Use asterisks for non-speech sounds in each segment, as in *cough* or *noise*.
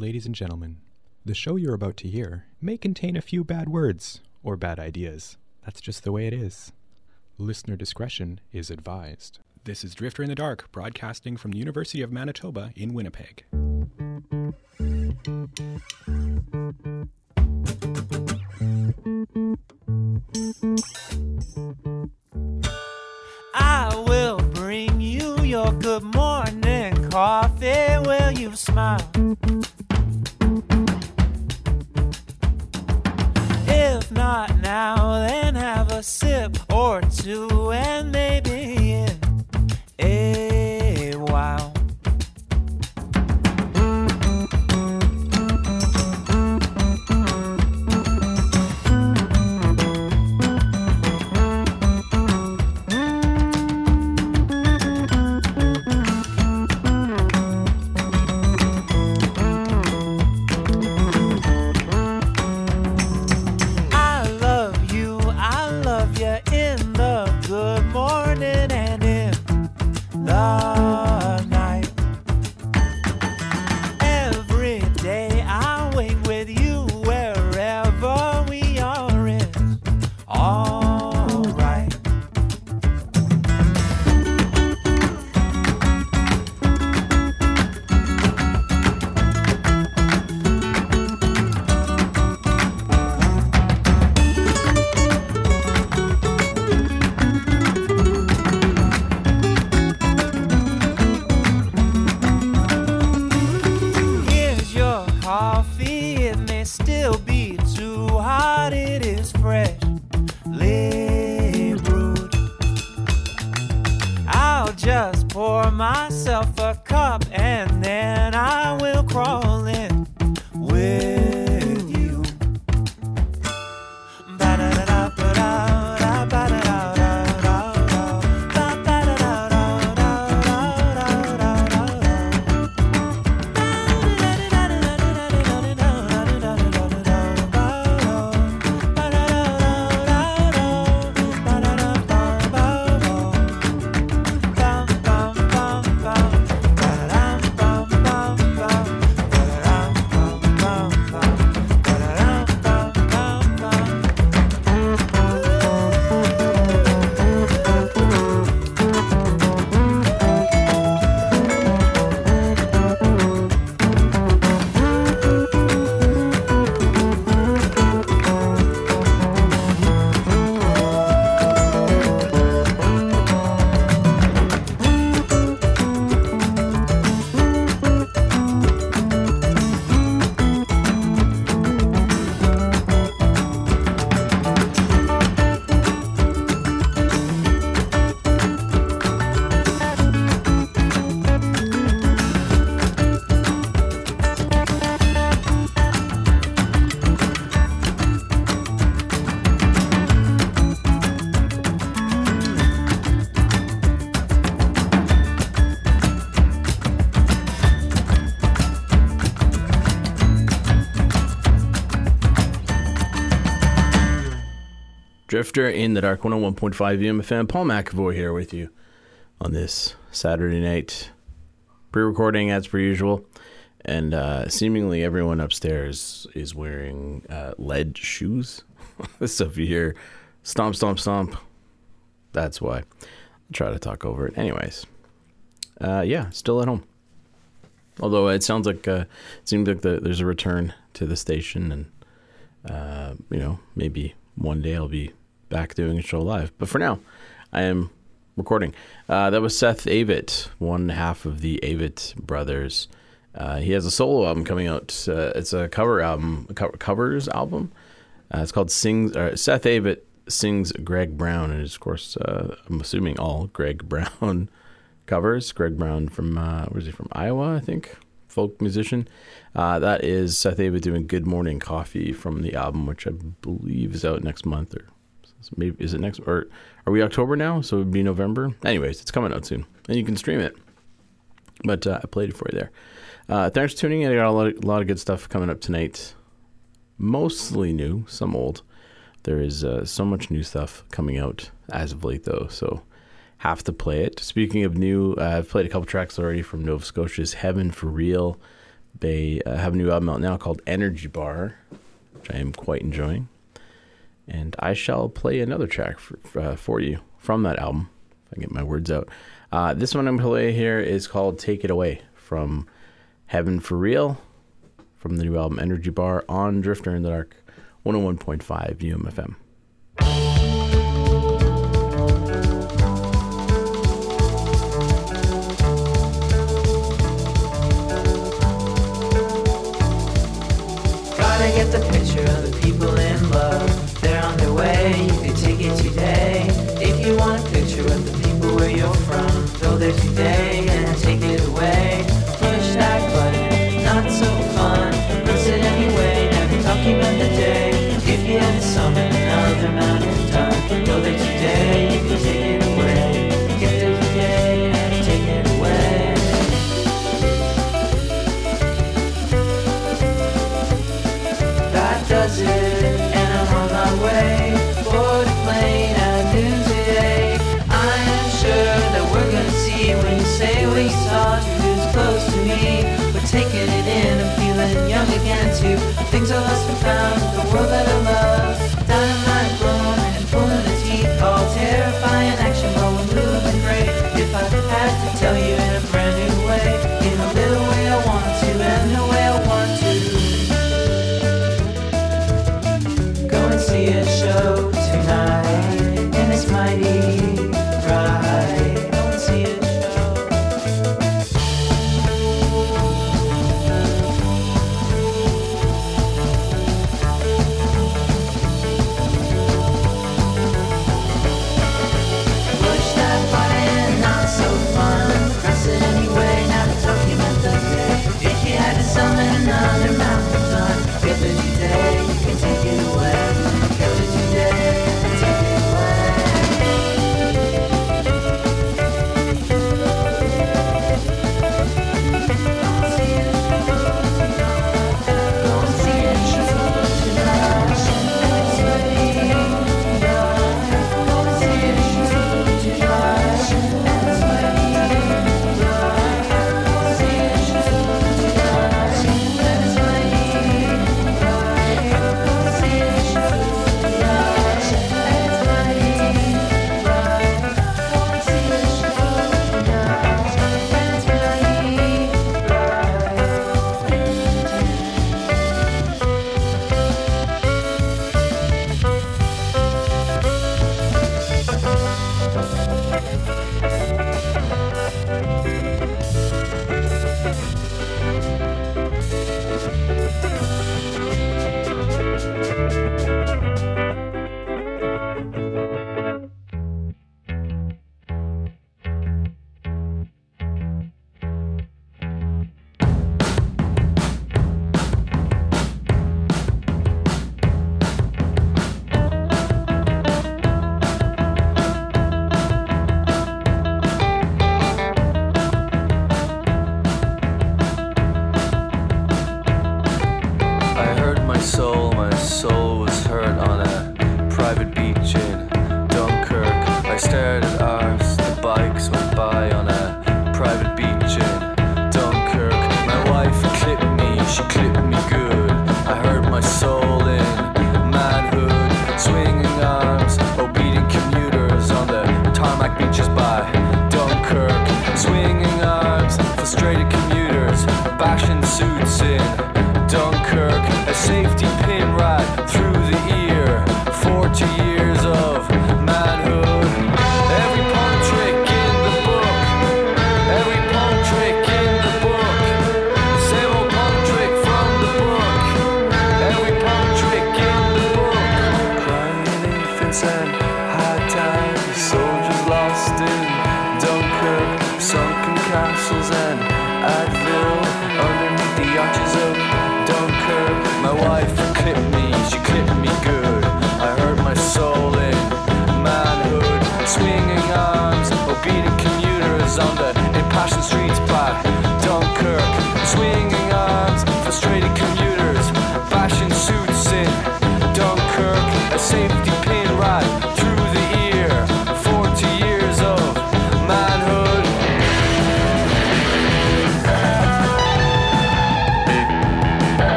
Ladies and gentlemen, the show you're about to hear may contain a few bad words or bad ideas. That's just the way it is. Listener discretion is advised. This is Drifter in the Dark, broadcasting from the University of Manitoba in Winnipeg. I will bring you your good morning coffee. Will you smile? Sip or two and maybe Drifter in the Dark 101.5 UMFM. Paul McAvoy here with you on this Saturday night. Pre recording as per usual. And uh, seemingly everyone upstairs is wearing uh, lead shoes. *laughs* so if you hear stomp, stomp, stomp, that's why. I'll try to talk over it. Anyways, uh, yeah, still at home. Although it sounds like uh, it seems like the, there's a return to the station, and uh, you know maybe one day I'll be back doing a show live. But for now, I am recording. Uh, that was Seth Avett, one half of the Avett brothers. Uh, he has a solo album coming out. Uh, it's a cover album, a co- covers album. Uh, it's called "Sings." Uh, Seth Avett sings Greg Brown, and it's of course uh, I'm assuming all Greg Brown *laughs* covers. Greg Brown from where is he from? Iowa, I think. Folk musician. That is Seth Avett doing "Good Morning Coffee" from the album, which I believe is out next month, or so maybe is it next or are we October now? So it would be November. Anyways, it's coming out soon, and you can stream it. But uh, I played it for you there. Uh, thanks for tuning in. I got a lot, of, a lot of good stuff coming up tonight. Mostly new, some old. There is uh, so much new stuff coming out as of late, though. So have to play it. Speaking of new, uh, I've played a couple tracks already from Nova Scotia's Heaven for Real. They uh, have a new album out now called Energy Bar, which I am quite enjoying and I shall play another track for, uh, for you from that album. If I get my words out. Uh, this one I'm going to play here is called Take It Away from Heaven for Real from the new album Energy Bar on Drifter in the Dark 101.5 UMFM. Gotta get the picture of the people in love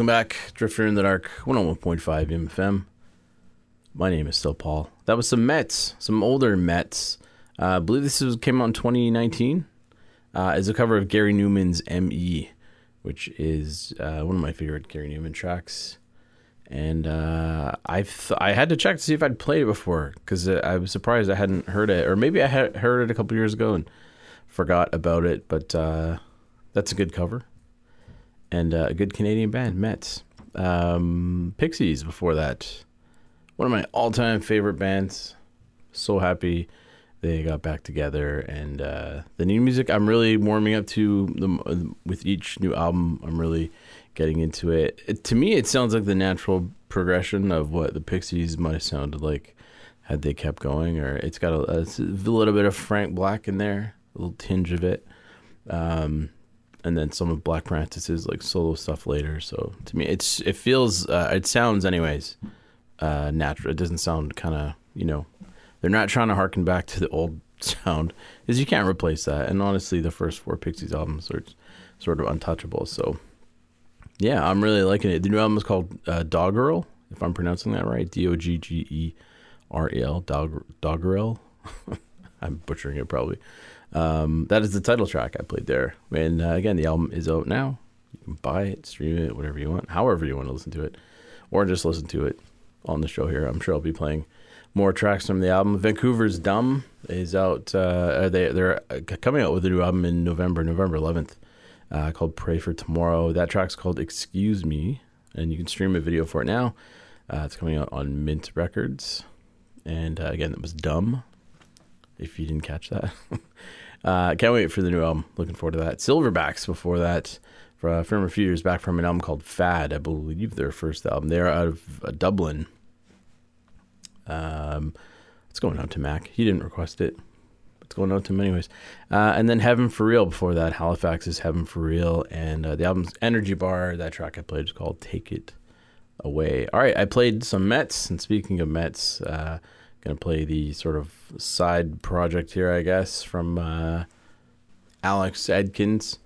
Welcome back, Drifter in the Dark, 101.5 MFM. My name is still Paul. That was some METZ, some older METZ. Uh, I believe this was, came out in 2019. Uh, is a cover of Gary Numan's M.E., which is uh, one of my favorite Gary Numan tracks. And uh, I th- I had to check to see if I'd played it before because I was surprised I hadn't heard it, or maybe I had heard it a couple years ago and forgot about it. But uh, that's a good cover and uh, a good Canadian band, METZ. Um, Pixies before that. One of my all time favorite bands. So happy they got back together. And uh, the new music, I'm really warming up to the, with each new album. I'm really getting into it. it. To me, it sounds like the natural progression of what the Pixies might have sounded like had they kept going. Or it's got a, a, a little bit of Frank Black in there, a little tinge of it. Um, and then some of Black Francis's like solo stuff later. So to me, it's it feels uh, it sounds anyways uh, natural. It doesn't sound kind of you know they're not trying to harken back to the old *laughs* sound, because you can't replace that. And honestly, the first four Pixies albums are sort of untouchable. So yeah, I'm really liking it. The new album is called uh, Doggerel, if I'm pronouncing that right. D O G G E R E L Dog Doggerel. *laughs* I'm butchering it probably. Um, that is the title track I played there. And uh, again, the album is out now. You can buy it, stream it, whatever you want, however you want to listen to it, or just listen to it on the show here. I'm sure I'll be playing more tracks from the album. Vancouver's Dumb is out. Uh, they they're coming out with a new album in November, November 11th, uh, called "Pray for Tomorrow." That track's called "Excuse Me," and you can stream a video for it now. Uh, it's coming out on Mint Records, and uh, again, it was "Dumb." If you didn't catch that. *laughs* Uh, can't wait for the new album. Looking forward to that. Silverbacks before that, from a few years back, from an album called Fad, I believe their first album. They're out of uh, Dublin. Um, it's going out to Mac. He didn't request it. It's going out to him anyways. Uh, and then Heaven for Real before that. Halifax is Heaven for Real, and uh, the album's Energy Bar. That track I played is called Take It Away. All right, I played some METZ, and speaking of METZ. Uh, Gonna play the sort of side project here, I guess, from uh, Alex Edkins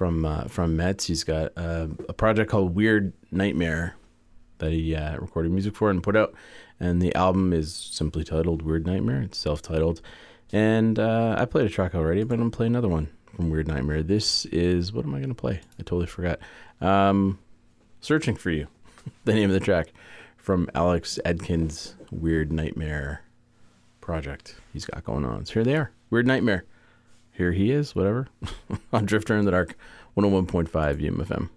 from uh, from METZ. He's got uh, a project called Weird Nightmare that he uh, recorded music for and put out, and the album is simply titled Weird Nightmare. It's self-titled, and uh, I played a track already, but I'm gonna play another one from Weird Nightmare. This is what am I gonna play? I totally forgot. Um, Searching for you, *laughs* the name of the track from Alex Edkins' Weird Nightmare project he's got going on. So here they are. Weird Nightmare. Here he is, whatever. *laughs* on Drifter in the Dark, 101.5 UMFM.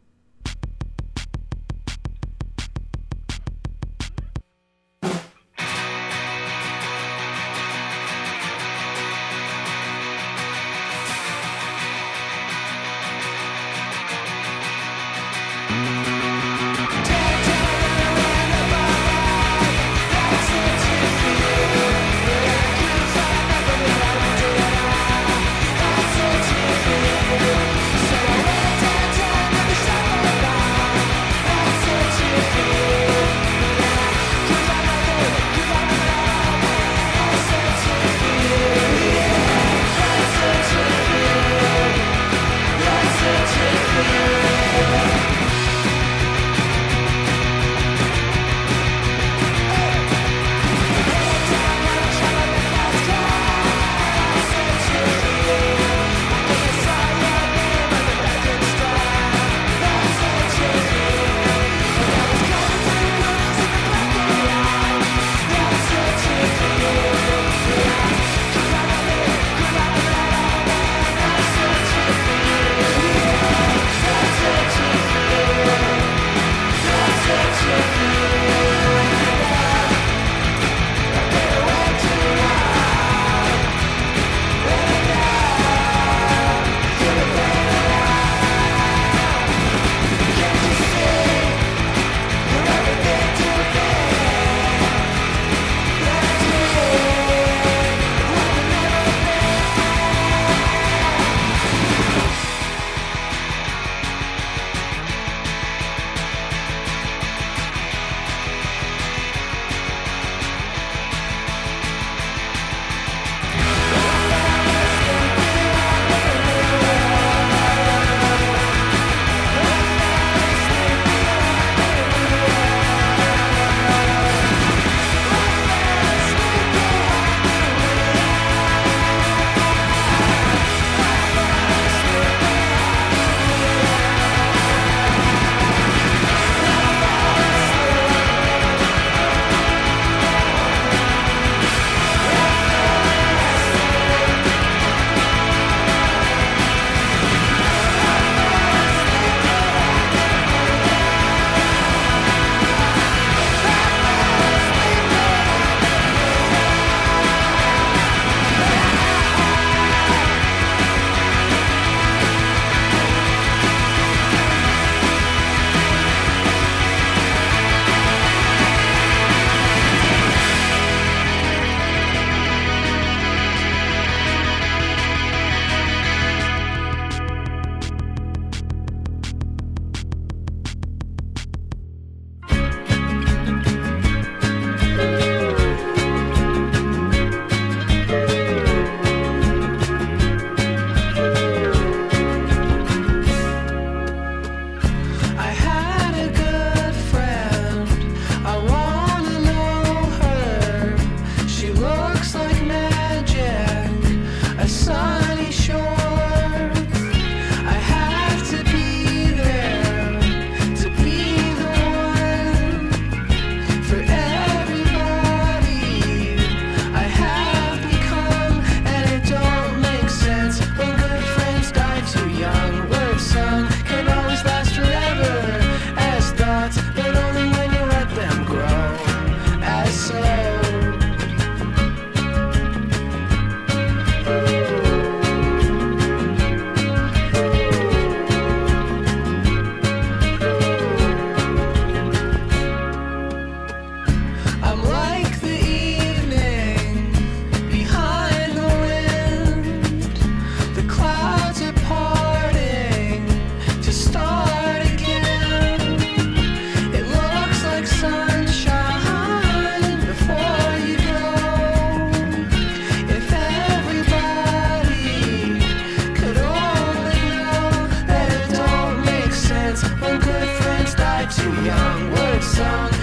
young words song.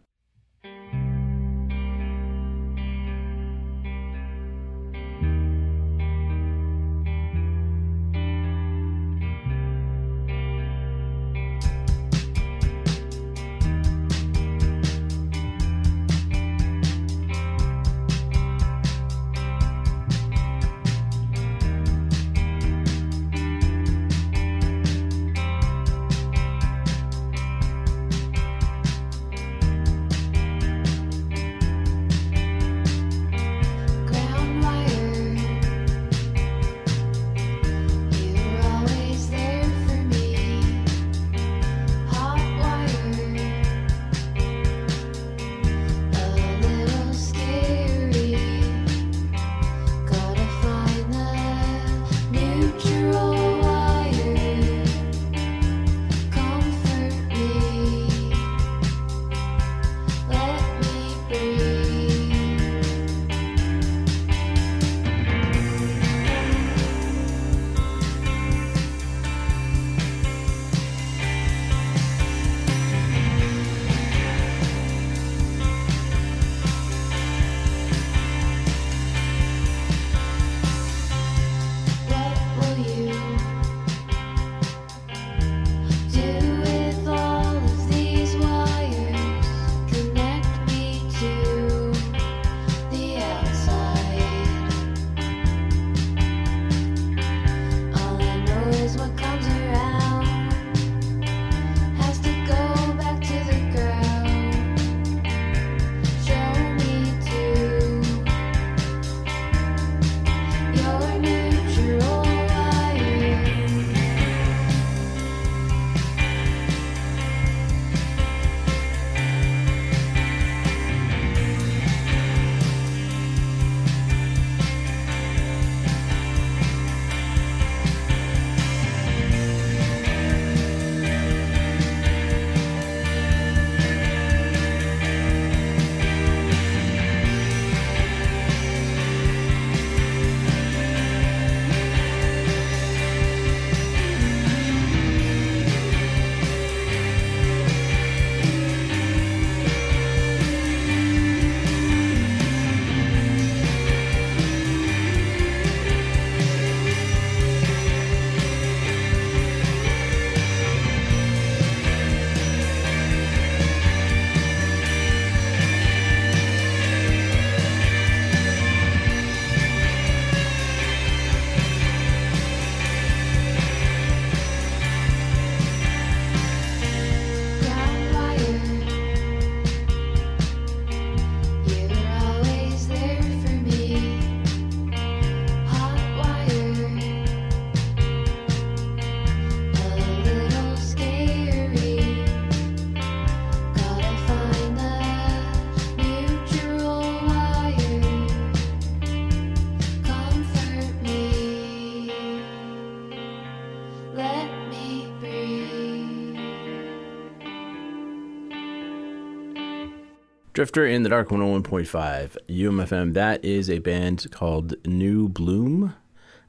Drifter in the Dark 101.5 UMFM. That is a band called New Bloom.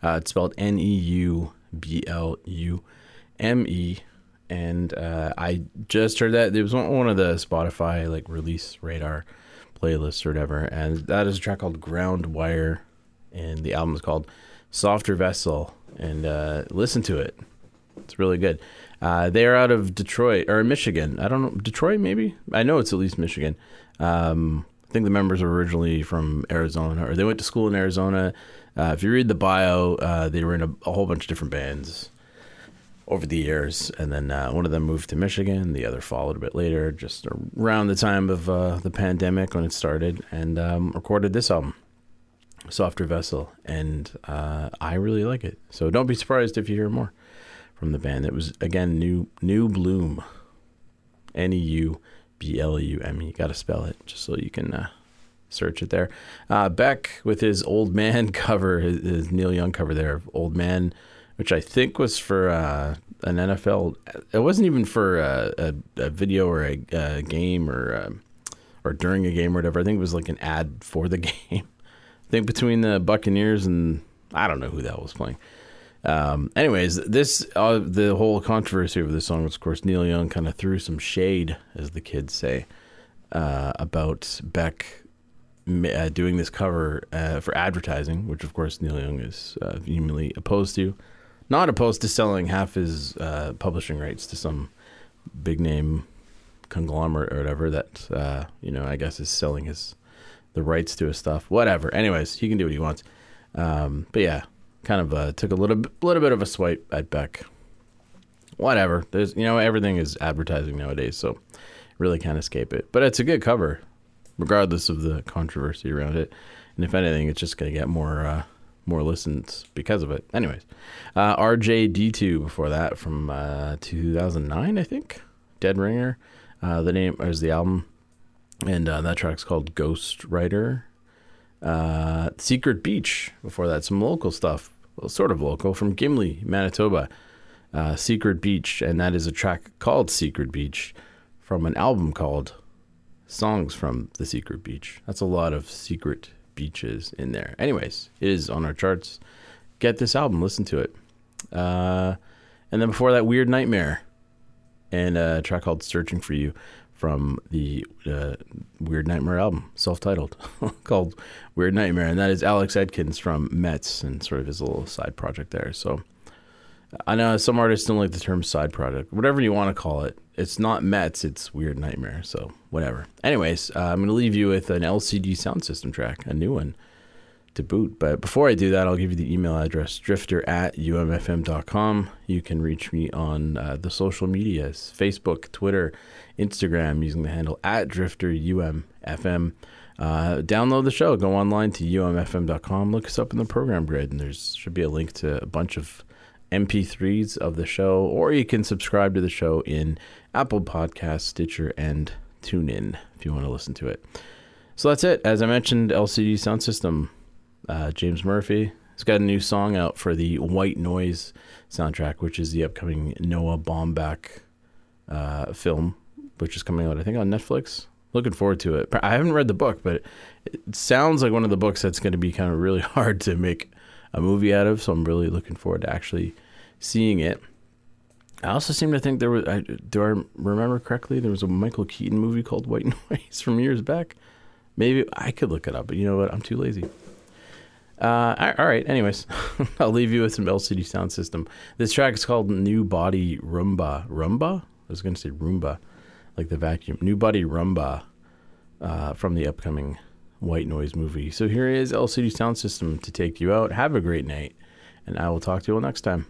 Uh, it's spelled N E U B L U M E. And uh, I just heard that. It was on one of the Spotify like release radar playlists or whatever. And that is a track called Ground Wire. And the album is called Softer Vessel. And uh, listen to it. It's really good. Uh, they're out of Detroit or Michigan. I don't know Detroit, maybe. I know it's at least Michigan. Um, I think the members were originally from Arizona, or they went to school in Arizona. Uh, if you read the bio, uh, they were in a, a whole bunch of different bands over the years, and then uh, one of them moved to Michigan. The other followed a bit later, just around the time of uh, the pandemic when it started, and um, recorded this album, "Softer Vessel," and uh, I really like it. So don't be surprised if you hear more from the band. It was again new new bloom, N e u b l u m e. Got to spell it just so you can uh, search it there. Uh, Beck with his old man *laughs* cover, his, his Neil Young cover there of old man, which I think was for uh, an NFL. It wasn't even for a, a, a video or a, a game or um, or during a game or whatever. I think it was like an ad for the *laughs* game. I think between the Buccaneers and I don't know who hell was playing. Um, anyways, this uh, the whole controversy over this song was, of course, Neil Young kind of threw some shade, as the kids say, uh, about Beck uh, doing this cover uh, for advertising, which, of course, Neil Young is uh, vehemently opposed to. Not opposed to selling half his uh, publishing rights to some big name conglomerate or whatever that you know I guess is selling his the rights to his stuff. Whatever. Anyways, he can do what he wants. Um, but yeah, kind of uh, took a little little bit of a swipe at Beck. Whatever. There's you know everything is advertising nowadays, so really can't escape it. But it's a good cover, regardless of the controversy around it. And if anything, it's just gonna get more uh, more listens because of it. Anyways, uh, RJD2 before that from uh, 2009, I think. Dead Ringer. Uh, the name is the album, and uh, that track's called Ghost Writer. Uh, Secret Beach before that, some local stuff, well, sort of local from Gimli, Manitoba. Uh, Secret Beach, and that is a track called Secret Beach from an album called Songs from the Secret Beach. That's a lot of secret beaches in there. Anyways, it is on our charts. Get this album, listen to it. Uh, and then before that, Weird Nightmare and a track called Searching for You from the uh, Weird Nightmare album, self-titled, *laughs* called Weird Nightmare, and that is Alex Edkins from Metz and sort of his little side project there. So I know some artists don't like the term side project, whatever you want to call it. It's not Metz, it's Weird Nightmare. So whatever. Anyways, uh, I'm going to leave you with an LCD sound system track, a new one to boot. But before I do that, I'll give you the email address drifter at umfm.com. You can reach me on uh, the social medias Facebook, Twitter, Instagram using the handle at drifterumfm. Uh, download the show. Go online to umfm.com. Look us up in the program grid, and there's should be a link to a bunch of MP3s of the show, or you can subscribe to the show in Apple Podcasts, Stitcher, and TuneIn if you want to listen to it. So that's it. As I mentioned, LCD Sound System uh, James Murphy. He's got a new song out for the White Noise soundtrack, which is the upcoming Noah Baumbach uh, film, which is coming out, I think, on Netflix. Looking forward to it. I haven't read the book, but it sounds like one of the books that's going to be kind of really *laughs* hard to make a movie out of. So I'm really looking forward to actually seeing it. I also seem to think there was. I, do I remember correctly? There was a Michael Keaton movie called White Noise *laughs* from years back. Maybe I could look it up, but you know what? I'm too lazy. Uh, all right. Anyways, *laughs* I'll leave you with some LCD sound system. This track is called New Body Rhumba. Rumba? I was going to say Roomba, like the vacuum. New Body Rhumba uh, from the upcoming White Noise movie. So here is LCD sound system to take you out. Have a great night, and I will talk to you all next time.